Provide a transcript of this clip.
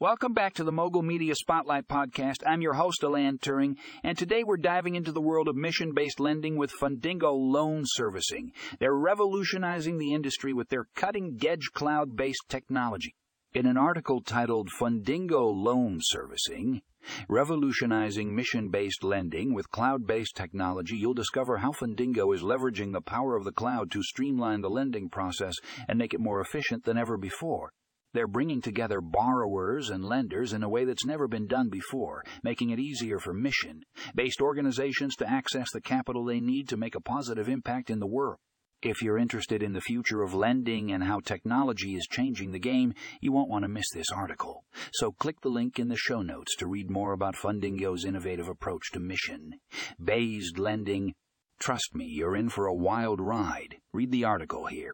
Welcome back to the Mogul Media Spotlight Podcast. I'm your host, Alan Turing, and today we're diving into the world of mission based lending with Fundingo Loan Servicing. They're revolutionizing the industry with their cutting edge cloud based technology. In an article titled Fundingo Loan Servicing, Revolutionizing Mission Based Lending with Cloud Based Technology, you'll discover how Fundingo is leveraging the power of the cloud to streamline the lending process and make it more efficient than ever before. They're bringing together borrowers and lenders in a way that's never been done before, making it easier for mission based organizations to access the capital they need to make a positive impact in the world. If you're interested in the future of lending and how technology is changing the game, you won't want to miss this article. So click the link in the show notes to read more about Fundingo's innovative approach to mission. Based lending. Trust me, you're in for a wild ride. Read the article here.